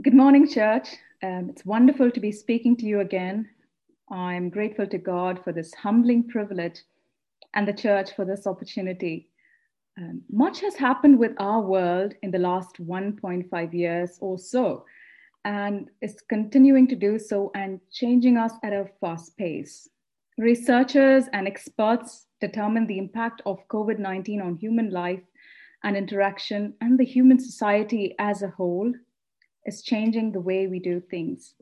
Good morning, church. Um, it's wonderful to be speaking to you again. I'm grateful to God for this humbling privilege and the church for this opportunity. Um, much has happened with our world in the last 1.5 years or so, and is continuing to do so and changing us at a fast pace. Researchers and experts determine the impact of COVID 19 on human life and interaction and the human society as a whole is changing the way we do things.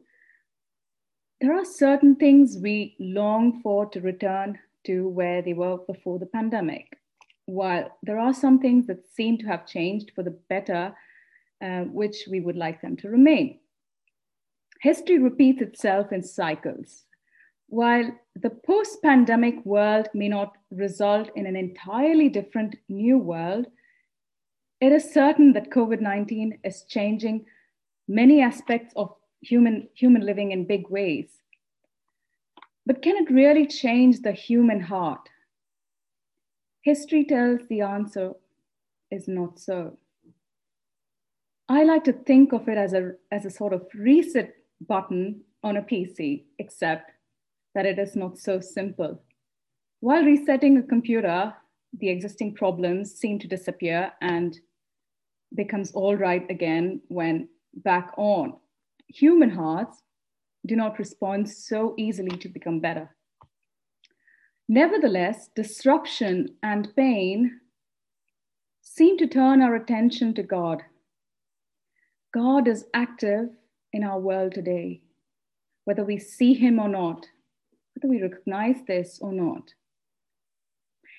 There are certain things we long for to return to where they were before the pandemic, while there are some things that seem to have changed for the better, uh, which we would like them to remain. History repeats itself in cycles. While the post pandemic world may not result in an entirely different new world, it is certain that COVID 19 is changing many aspects of human, human living in big ways. But can it really change the human heart? History tells the answer is not so. I like to think of it as a, as a sort of reset button on a PC, except that it is not so simple. While resetting a computer, the existing problems seem to disappear and becomes all right again when back on. Human hearts do not respond so easily to become better. Nevertheless, disruption and pain seem to turn our attention to God. God is active in our world today, whether we see Him or not, whether we recognize this or not.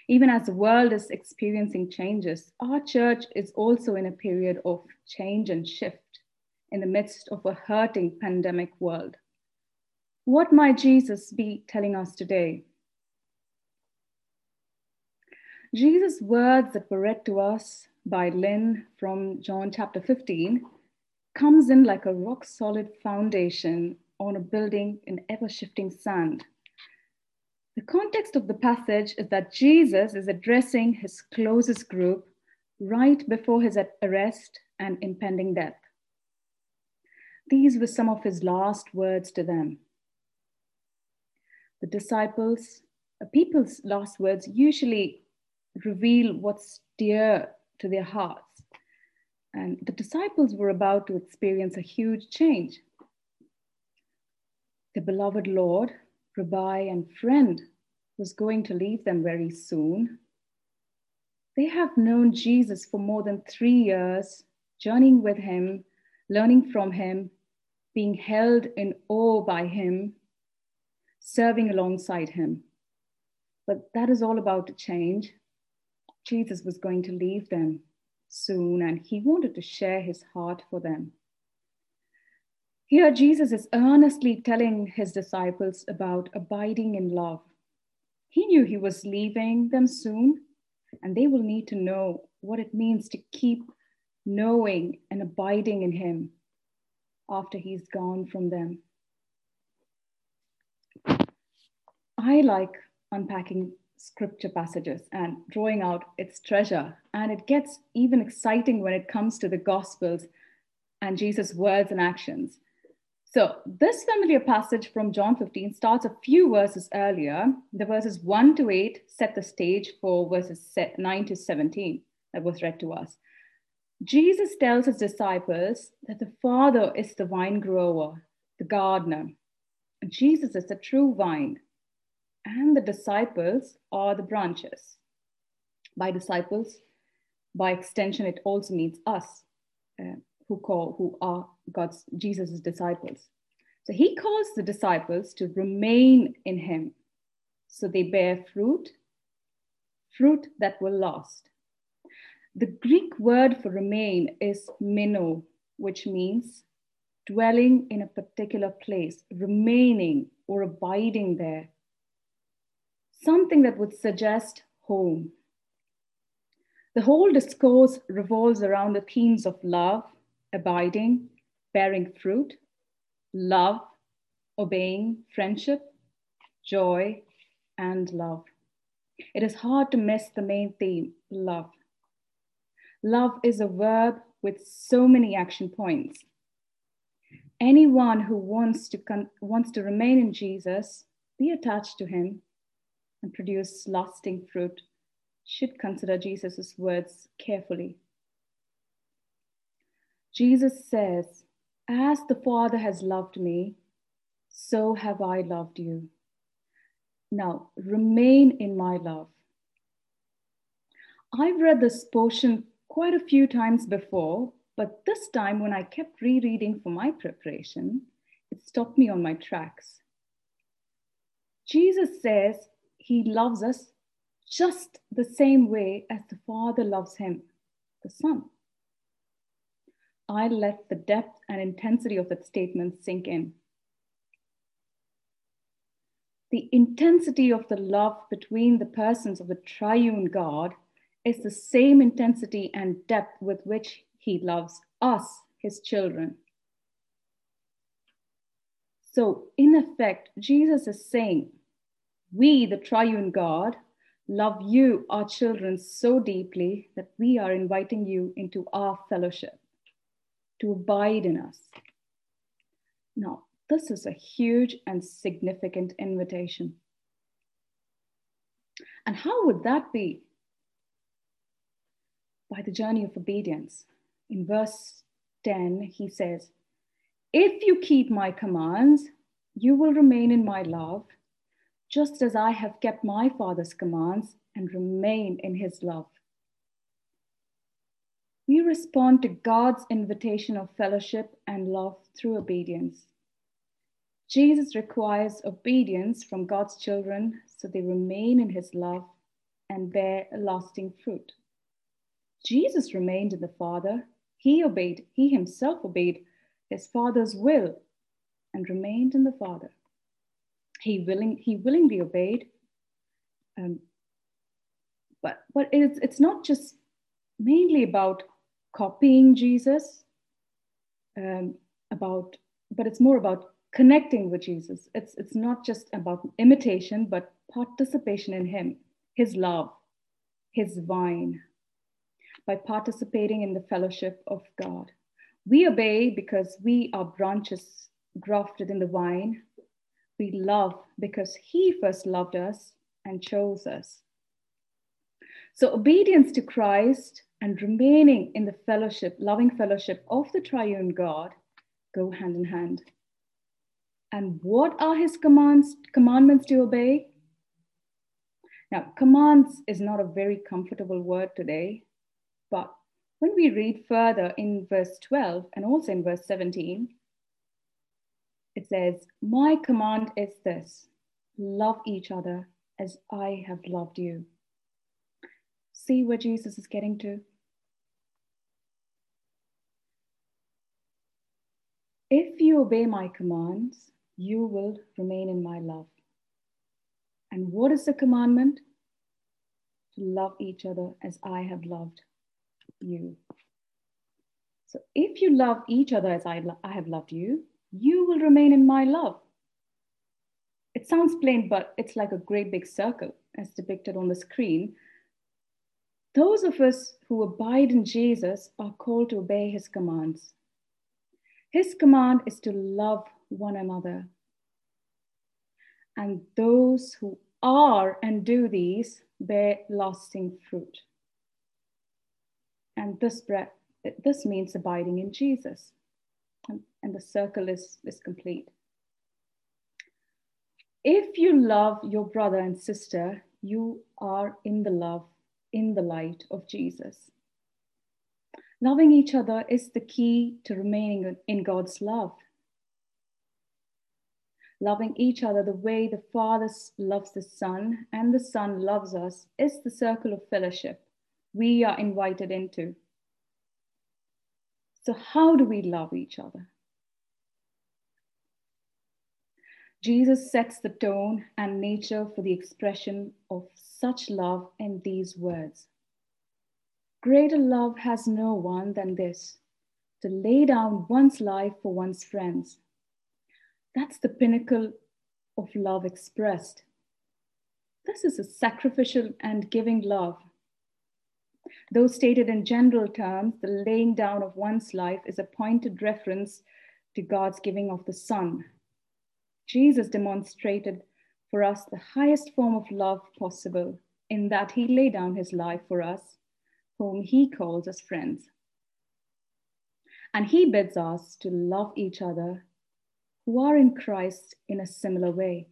Even as the world is experiencing changes, our church is also in a period of change and shift in the midst of a hurting pandemic world. What might Jesus be telling us today? Jesus' words that were read to us by Lynn from John chapter 15 comes in like a rock solid foundation on a building in ever shifting sand. The context of the passage is that Jesus is addressing his closest group right before his arrest and impending death. These were some of his last words to them. The disciples, uh, people's last words usually reveal what's dear to their hearts. And the disciples were about to experience a huge change. The beloved Lord, Rabbi, and friend was going to leave them very soon. They have known Jesus for more than three years, journeying with him, learning from him, being held in awe by him, serving alongside him. But that is all about to change. Jesus was going to leave them soon, and he wanted to share his heart for them. Here, Jesus is earnestly telling his disciples about abiding in love. He knew he was leaving them soon, and they will need to know what it means to keep knowing and abiding in him after he's gone from them. I like unpacking scripture passages and drawing out its treasure. And it gets even exciting when it comes to the Gospels and Jesus' words and actions. So, this familiar passage from John 15 starts a few verses earlier. The verses 1 to 8 set the stage for verses 9 to 17 that was read to us. Jesus tells his disciples that the Father is the vine grower, the gardener. Jesus is the true vine, and the disciples are the branches. By disciples, by extension, it also means us, uh, who call who are God's Jesus' disciples. So he calls the disciples to remain in him, so they bear fruit, fruit that will last. The Greek word for remain is meno, which means dwelling in a particular place, remaining or abiding there. Something that would suggest home. The whole discourse revolves around the themes of love, abiding, bearing fruit, love, obeying, friendship, joy, and love. It is hard to miss the main theme love. Love is a verb with so many action points. anyone who wants to, con- wants to remain in Jesus, be attached to him, and produce lasting fruit should consider Jesus' words carefully. Jesus says, As the Father has loved me, so have I loved you. Now remain in my love. I've read this portion quite a few times before, but this time when I kept rereading for my preparation, it stopped me on my tracks. Jesus says he loves us just the same way as the Father loves him, the Son. I let the depth and intensity of that statement sink in. The intensity of the love between the persons of the triune God is the same intensity and depth with which he loves us, his children. So, in effect, Jesus is saying, We, the triune God, love you, our children, so deeply that we are inviting you into our fellowship to abide in us. Now, this is a huge and significant invitation. And how would that be? By the journey of obedience. In verse 10, he says, If you keep my commands, you will remain in my love just as I have kept my Father's commands and remain in his love. We respond to God's invitation of fellowship and love through obedience. Jesus requires obedience from God's children so they remain in his love and bear lasting fruit. Jesus remained in the Father. He obeyed, he himself obeyed his Father's will and remained in the Father. He willing he willingly obeyed. Um, but but it's it's not just mainly about copying jesus um, about but it's more about connecting with jesus. It's it's not just about imitation but participation in him his love his vine by participating in the fellowship of god we obey because we are branches grafted in the vine we love because he first loved us and chose us. So, obedience to Christ and remaining in the fellowship, loving fellowship of the triune God go hand in hand. And what are his commands, commandments to obey? Now, commands is not a very comfortable word today, when we read further in verse 12 and also in verse 17, it says, My command is this love each other as I have loved you. See where Jesus is getting to? If you obey my commands, you will remain in my love. And what is the commandment? To love each other as I have loved you. So if you love each other as I, I have loved you, you will remain in my love. It sounds plain, but it's like a great big circle as depicted on the screen. Those of us who abide in Jesus are called to obey his commands. His command is to love one another. And those who are and do these bear lasting fruit. And this, breath, this means abiding in Jesus and, and the circle is, is complete. If you love your brother and sister, you are in the love, in the light of Jesus. Loving each other is the key to remaining in God's love. Loving each other the way the Father loves the Son and the Son loves us is the circle of fellowship we are invited into. So, how do we love each other? Jesus sets the tone and nature for the expression of such love in these words Greater love has no one than this to lay down one's life for one's friends. That's the pinnacle of love expressed. This is a sacrificial and giving love Though stated in general terms, the laying down of one's life is a pointed reference to God's giving of the Son. Jesus demonstrated for us the highest form of love possible in that he laid down his life for us, whom he calls us friends. And he bids us to love each other who are in Christ in a similar way.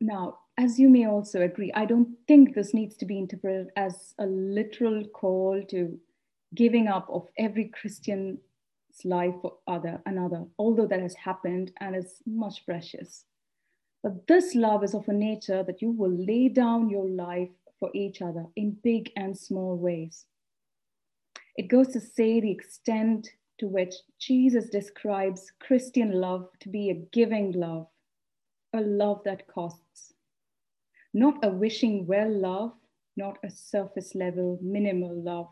Now, as you may also agree, I don't think this needs to be interpreted as a literal call to giving up of every Christian's life for other another, although that has happened and is much precious. But this love is of a nature that you will lay down your life for each other in big and small ways. It goes to say the extent to which Jesus describes Christian love to be a giving love, a love that costs. Not a wishing well love, not a surface level minimal love.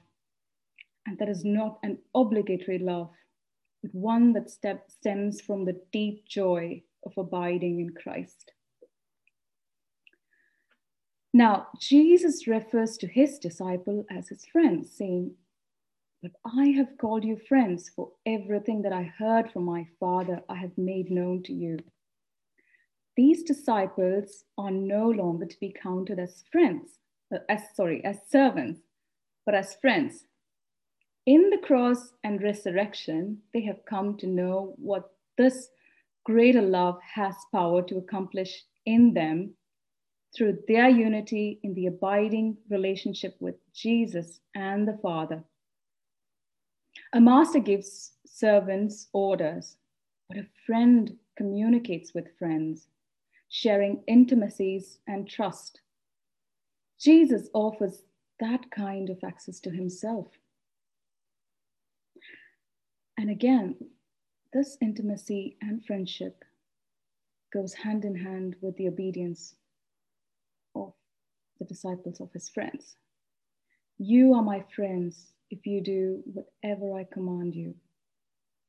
And that is not an obligatory love, but one that step, stems from the deep joy of abiding in Christ. Now, Jesus refers to his disciple as his friends, saying, but I have called you friends, for everything that I heard from my Father I have made known to you. These disciples are no longer to be counted as friends, uh, as sorry, as servants, but as friends. In the cross and resurrection, they have come to know what this greater love has power to accomplish in them through their unity in the abiding relationship with Jesus and the Father. A master gives servants orders, but a friend communicates with friends, sharing intimacies and trust. Jesus offers that kind of access to himself. And again, this intimacy and friendship goes hand in hand with the obedience of the disciples of his friends. You are my friends if you do whatever I command you,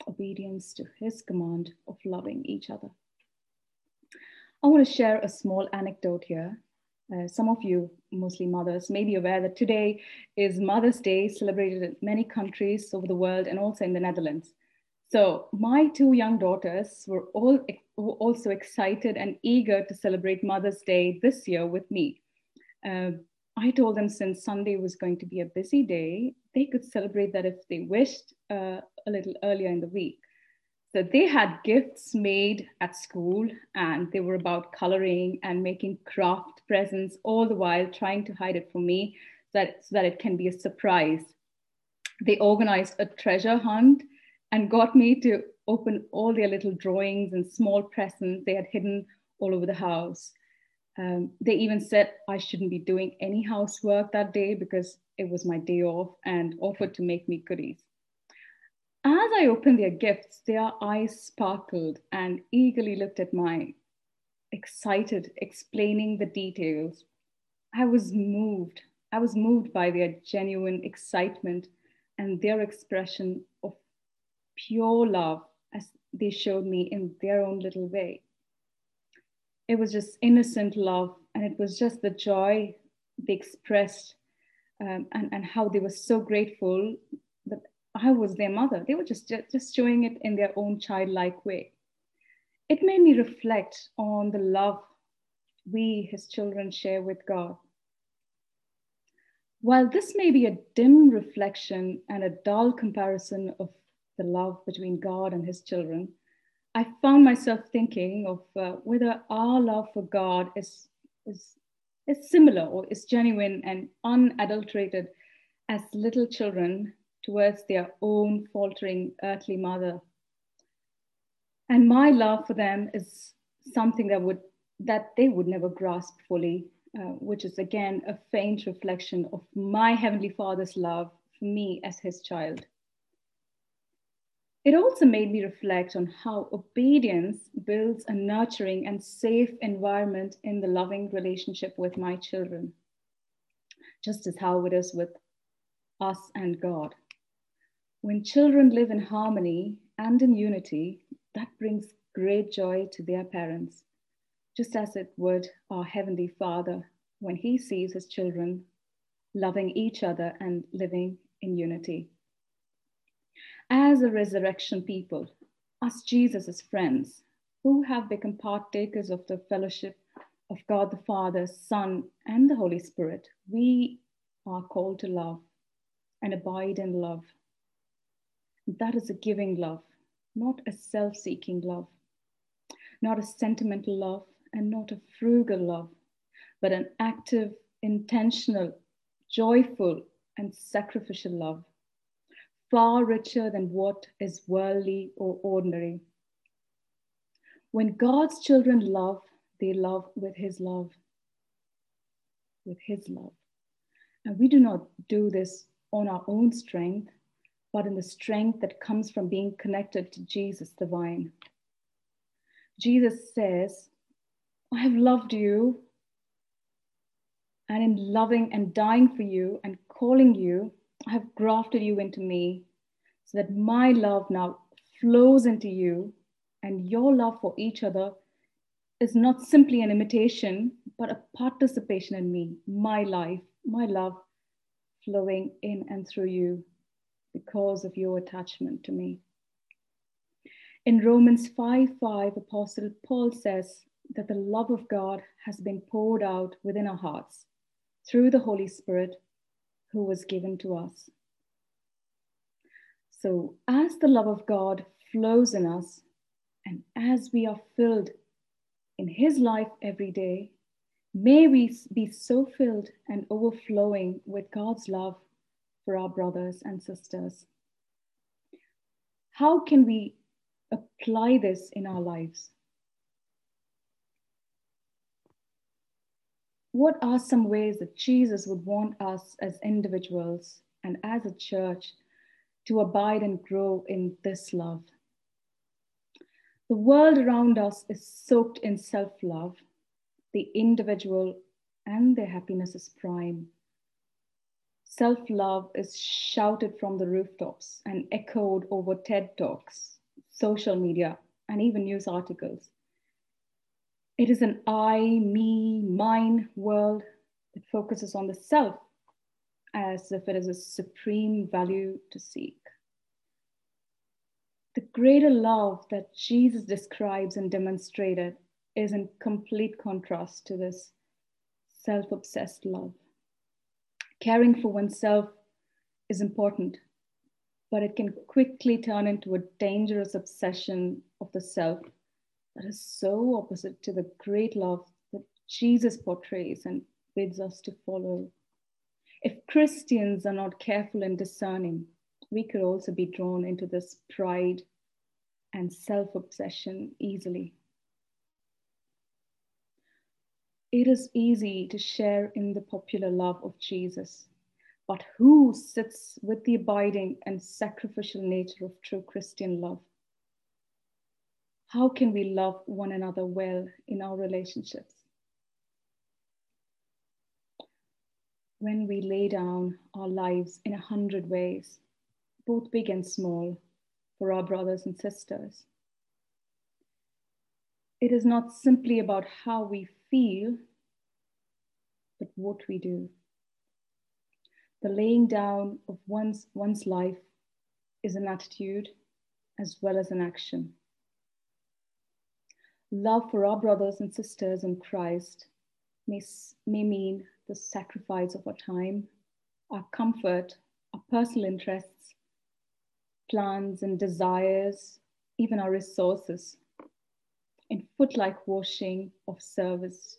obedience to his command of loving each other. I want to share a small anecdote here. Uh, some of you, mostly mothers, may be aware that today is Mother's Day, celebrated in many countries over the world and also in the Netherlands. So, my two young daughters were all were also excited and eager to celebrate Mother's Day this year with me. Uh, I told them since Sunday was going to be a busy day, they could celebrate that if they wished uh, a little earlier in the week. So they had gifts made at school and they were about coloring and making craft presents, all the while trying to hide it from me so that, so that it can be a surprise. They organized a treasure hunt and got me to open all their little drawings and small presents they had hidden all over the house. Um, they even said I shouldn't be doing any housework that day because it was my day off and offered to make me goodies. As I opened their gifts, their eyes sparkled and eagerly looked at mine, excited, explaining the details. I was moved. I was moved by their genuine excitement and their expression of pure love as they showed me in their own little way it was just innocent love and it was just the joy they expressed um, and, and how they were so grateful I was their mother. They were just, just showing it in their own childlike way. It made me reflect on the love we, his children, share with God. While this may be a dim reflection and a dull comparison of the love between God and his children, I found myself thinking of uh, whether our love for God is, is, is similar or is genuine and unadulterated as little children towards their own faltering earthly mother. And my love for them is something that would that they would never grasp fully, uh, which is again a faint reflection of my heavenly Father's love for me as his child. It also made me reflect on how obedience builds a nurturing and safe environment in the loving relationship with my children, just as how it is with us and God. When children live in harmony and in unity, that brings great joy to their parents, just as it would our Heavenly Father when He sees His children loving each other and living in unity. as a resurrection people, us Jesus' friends, who have become partakers of the fellowship of God the Father, Son, and the Holy Spirit, we are called to love and abide in love. That is a giving love, not a self seeking love, not a sentimental love, and not a frugal love, but an active, intentional, joyful, and sacrificial love, far richer than what is worldly or ordinary. When God's children love, they love with His love. With His love. And we do not do this on our own strength, but in the strength that comes from being connected to Jesus the vine. Jesus says, I have loved you, and in loving and dying for you and calling you, I have grafted you into me so that my love now flows into you, and your love for each other is not simply an imitation, but a participation in me, my life, my love flowing in and through you because of your attachment to me. In Romans 5 5, Apostle Paul says that the love of God has been poured out within our hearts through the Holy Spirit who was given to us. So, as the love of God flows in us, and as we are filled in His life every day, may we be so filled and overflowing with God's love for our brothers and sisters. How can we apply this in our lives? What are some ways that Jesus would want us as individuals and as a church to abide and grow in this love? The world around us is soaked in self love. The individual and their happiness is prime. Self love is shouted from the rooftops and echoed over TED Talks, social media, and even news articles. It is an I, me, mine world that focuses on the self as if it is a supreme value to seek. The greater love that Jesus describes and demonstrated is in complete contrast to this self obsessed love. Caring for oneself is important, but it can quickly turn into a dangerous obsession of the self that is so opposite to the great love that Jesus portrays and bids us to follow. If Christians are not careful and discerning, we could also be drawn into this pride and self obsession easily. It is easy to share in the popular love of Jesus, but who sits with the abiding and sacrificial nature of true Christian love? how can we love one another well in our relationships? When we lay down our lives in a hundred ways, both big and small, for our brothers and sisters, it is not simply about how we feel, but what we do. The laying down of one's, one's life is an attitude as well as an action. Love for our brothers and sisters in Christ may, may mean the sacrifice of our time, our comfort, our personal interests, plans and desires, even our resources, in foot like washing of service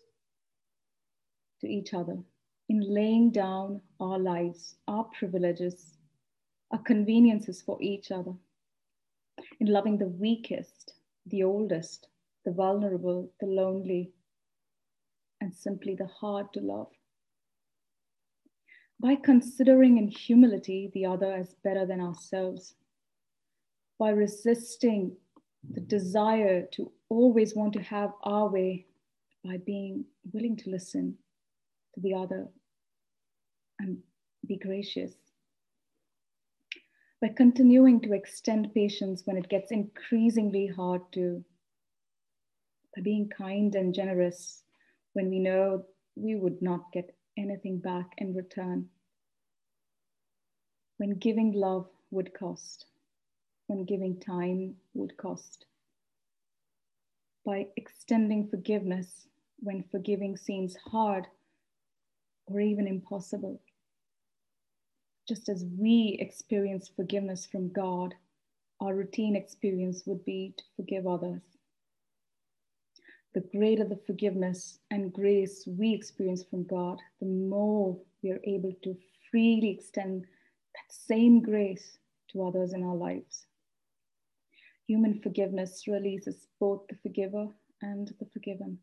to each other, in laying down our lives, our privileges, our conveniences for each other, in loving the weakest, the oldest, the vulnerable, the lonely, and simply the hard to love. By considering in humility the other as better than ourselves, by resisting the desire to always want to have our way, by being willing to listen to the other and be gracious, by continuing to extend patience when it gets increasingly hard to by being kind and generous when we know we would not get anything back in return. When giving love would cost. when giving time would cost. By extending forgiveness when forgiving seems hard or even impossible. Just as we experience forgiveness from God, our routine experience would be to forgive others. The greater the forgiveness and grace we experience from God, the more we are able to freely extend that same grace to others in our lives. Human forgiveness releases both the forgiver and the forgiven.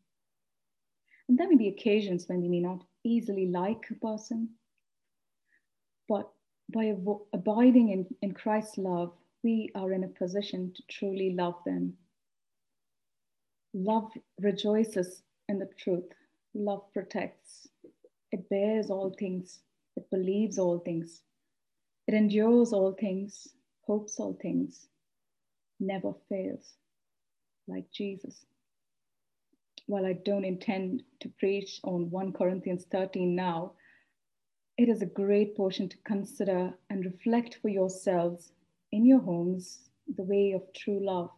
And there may be occasions when we may not easily like a person, but by ab- abiding in, in Christ's love, we are in a position to truly love them. Love rejoices in the truth. Love protects. It bears all things. It believes all things. It endures all things, hopes all things, never fails, like Jesus while I don't intend to preach on 1 Corinthians 13 now, it is a great portion to consider and reflect for yourselves in your homes the way of true love,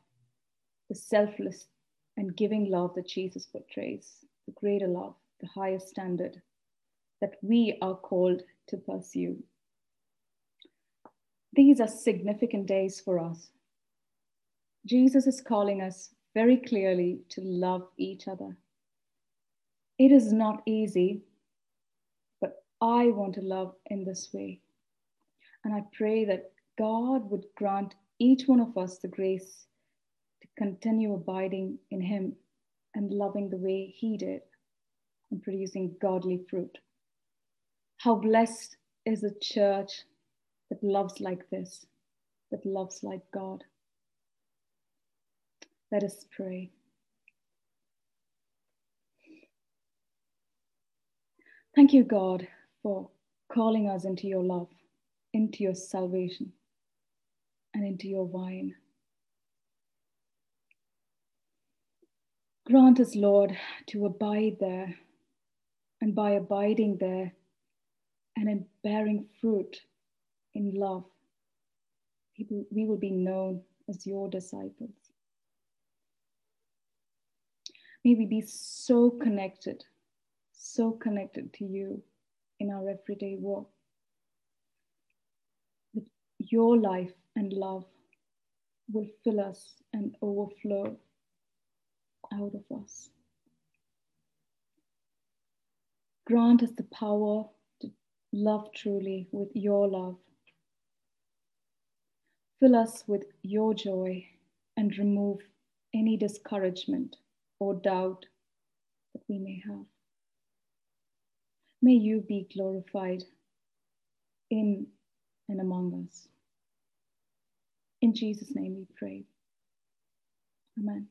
the selfless and giving love that Jesus portrays, the greater love, the higher standard that we are called to pursue. These are significant days for us. Jesus is calling us very clearly to love each other. It is not easy, but I want to love in this way. And I pray that God would grant each one of us the grace to continue abiding in Him and loving the way He did and producing godly fruit. How blessed is a church that loves like this, that loves like God. Let us pray. Thank you, God, for calling us into your love, into your salvation, and into your vine. Grant us, Lord, to abide there, and by abiding there and in bearing fruit in love, we will be known as your disciples. May we be so connected, so connected to you in our everyday walk. That your life and love will fill us and overflow out of us. Grant us the power to love truly with your love. Fill us with your joy and remove any discouragement or doubt that we may have. May you be glorified in and among us. In Jesus' name we pray. Amen.